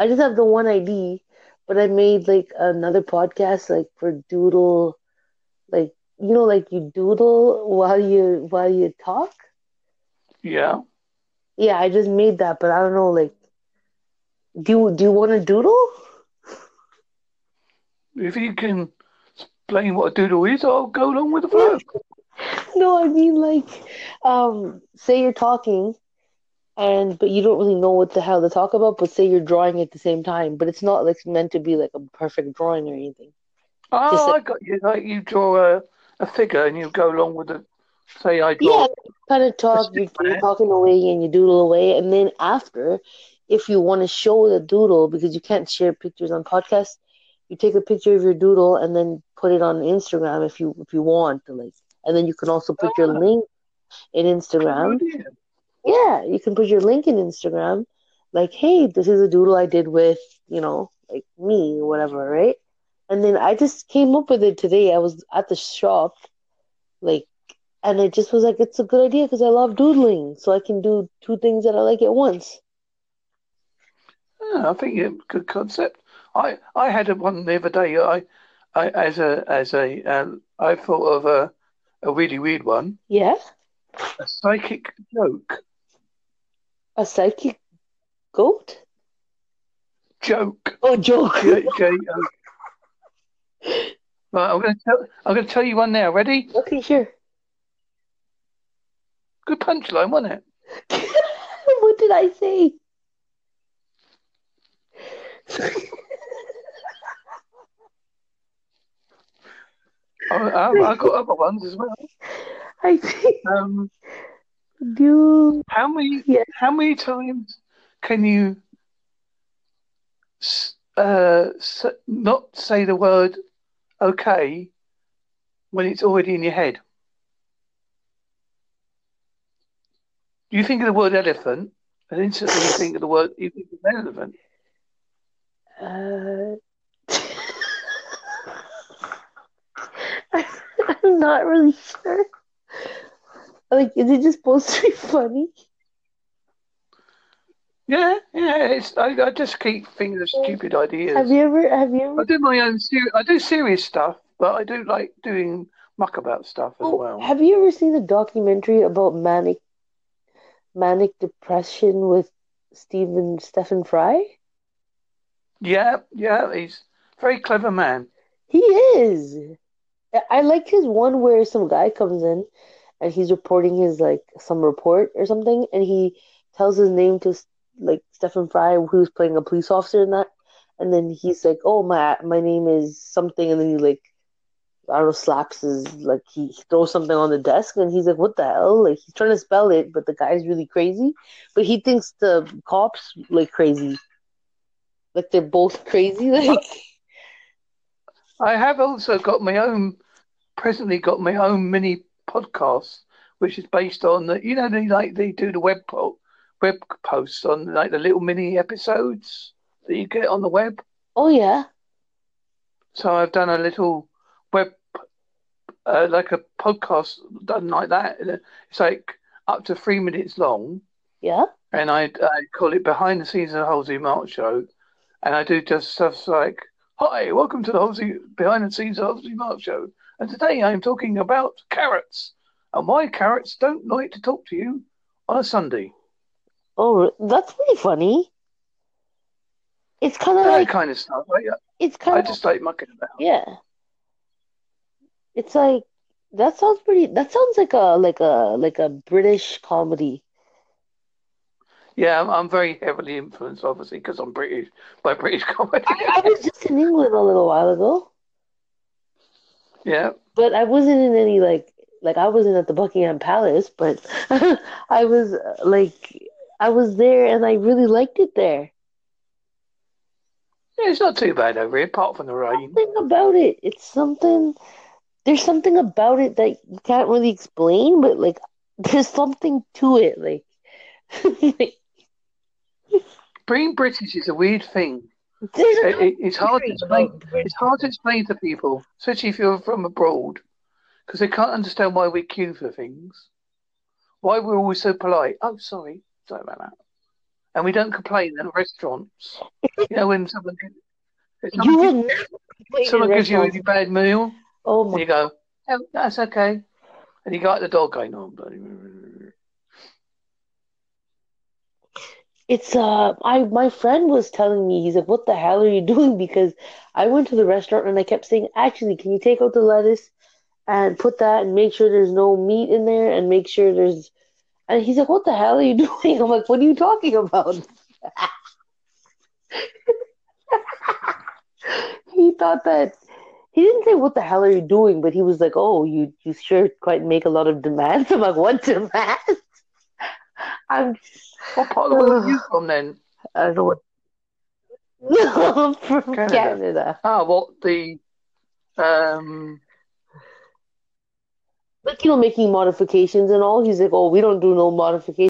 I just have the one ID, but I made like another podcast like for Doodle, like you know, like you doodle while you while you talk. Yeah. Yeah, I just made that, but I don't know. Like, do you, do you want to doodle? If you can explain what a doodle is, I'll go along with the flow. No, I mean like, um, say you're talking, and but you don't really know what the hell to talk about. But say you're drawing at the same time, but it's not like meant to be like a perfect drawing or anything. Oh, Just like- I got you. Like you draw a, a figure and you go along with it Say I draw. Yeah, kind of talk. You're, different. you're talking away and you doodle away, and then after, if you want to show the doodle because you can't share pictures on podcasts, you take a picture of your doodle and then put it on Instagram if you if you want to like, and then you can also put your Ah. link in Instagram. Idea. Yeah, you can put your link in Instagram, like, hey, this is a doodle I did with, you know, like me or whatever, right? And then I just came up with it today. I was at the shop, like, and it just was like, it's a good idea because I love doodling, so I can do two things that I like at once. Yeah, I think it's a good concept. I I had one the other day. I I as a as a um, I thought of a a really weird one. Yeah, A psychic joke. A psychic goat? Joke. Oh, joke. J J O. Right, I'm gonna tell I'm gonna tell you one now. Ready? okay, sure. Good punchline, wasn't it? what did I say? I, I, I got other ones as well. I think Um, do how many Yeah. how many times can you uh s- not say the word okay when it's already in your head? You think of the word elephant, and instantly you think of the word you think of elephant. Uh, I'm not really sure. Like, is it just supposed to be funny? Yeah, yeah. It's I, I just keep thinking of stupid ideas. Have you ever, have you I do my own ser- I do serious stuff, but I do like doing muck about stuff as oh, well. have you ever seen a documentary about manic, manic depression with Stephen Stephen Fry? Yeah, yeah. He's a very clever man. He is. I- I like his one where some guy comes in and he's reporting his like some report or something, and he tells his name to like Stephen Fry, who's playing a police officer in that, and then he's like, "Oh my, my name is something," and then he like, I don't know, slaps his like he throws something on the desk, and he's like, "What the hell?" Like he's trying to spell it, but the guy's really crazy, but he thinks the cops like crazy, like they're both crazy, like. I have also got my own, presently got my own mini podcast, which is based on the, you know, they like they do the web po- web posts on like the little mini episodes that you get on the web. Oh yeah. So I've done a little web, uh, like a podcast done like that. It's like up to three minutes long. Yeah. and I, I call it behind the scenes of the Halsey Mark show, and I do just stuff like, "Hi, welcome to the Halsey behind the scenes of the Halsey Mark show, and today I'm talking about carrots and why carrots don't like to talk to you on a Sunday." Oh, that's pretty funny. It's kind of that like kind of stuff. I, it's kind I just like mucking about. yeah. It's like that sounds pretty. That sounds like a like a like a British comedy. Yeah, I'm, I'm very heavily influenced, obviously, because I'm British by British comedy. I, I was just in England a little while ago, yeah, but I wasn't in any like like I wasn't at the Buckingham Palace, but I was like I was there and I really liked it there. yeah, it's not too bad over here, apart from the rain. Something about it. It's something. There's something about it that you can't really explain, but like there's something to it. Like, like Being British is a weird thing. It, it, it's hard to explain. It's hard to explain to people, especially if you're from abroad, because they can't understand why we queue for things, why we're always so polite. Oh, sorry, sorry about that. and we don't complain in restaurants. you know when someone You someone, will gives, never someone gives you a really bad meal, Oh and my! you go, "Oh, that's okay," and you got the dog going, "Oh, bloody." It's uh, I my friend was telling me he's like, "What the hell are you doing?" Because I went to the restaurant and I kept saying, "Actually, can you take out the lettuce and put that and make sure there's no meat in there and make sure there's." And he's like, "What the hell are you doing?" I'm like, "What are you talking about?" He thought that he didn't say, "What the hell are you doing?" But he was like, "Oh, you you sure quite make a lot of demands." I'm like, "What demands?" I'm What part of the world are you from then? I don't know what. No, from Canada. Canada. Ah, what the um Like, you know, making modifications and all. He's like, oh, we don't do no modifications.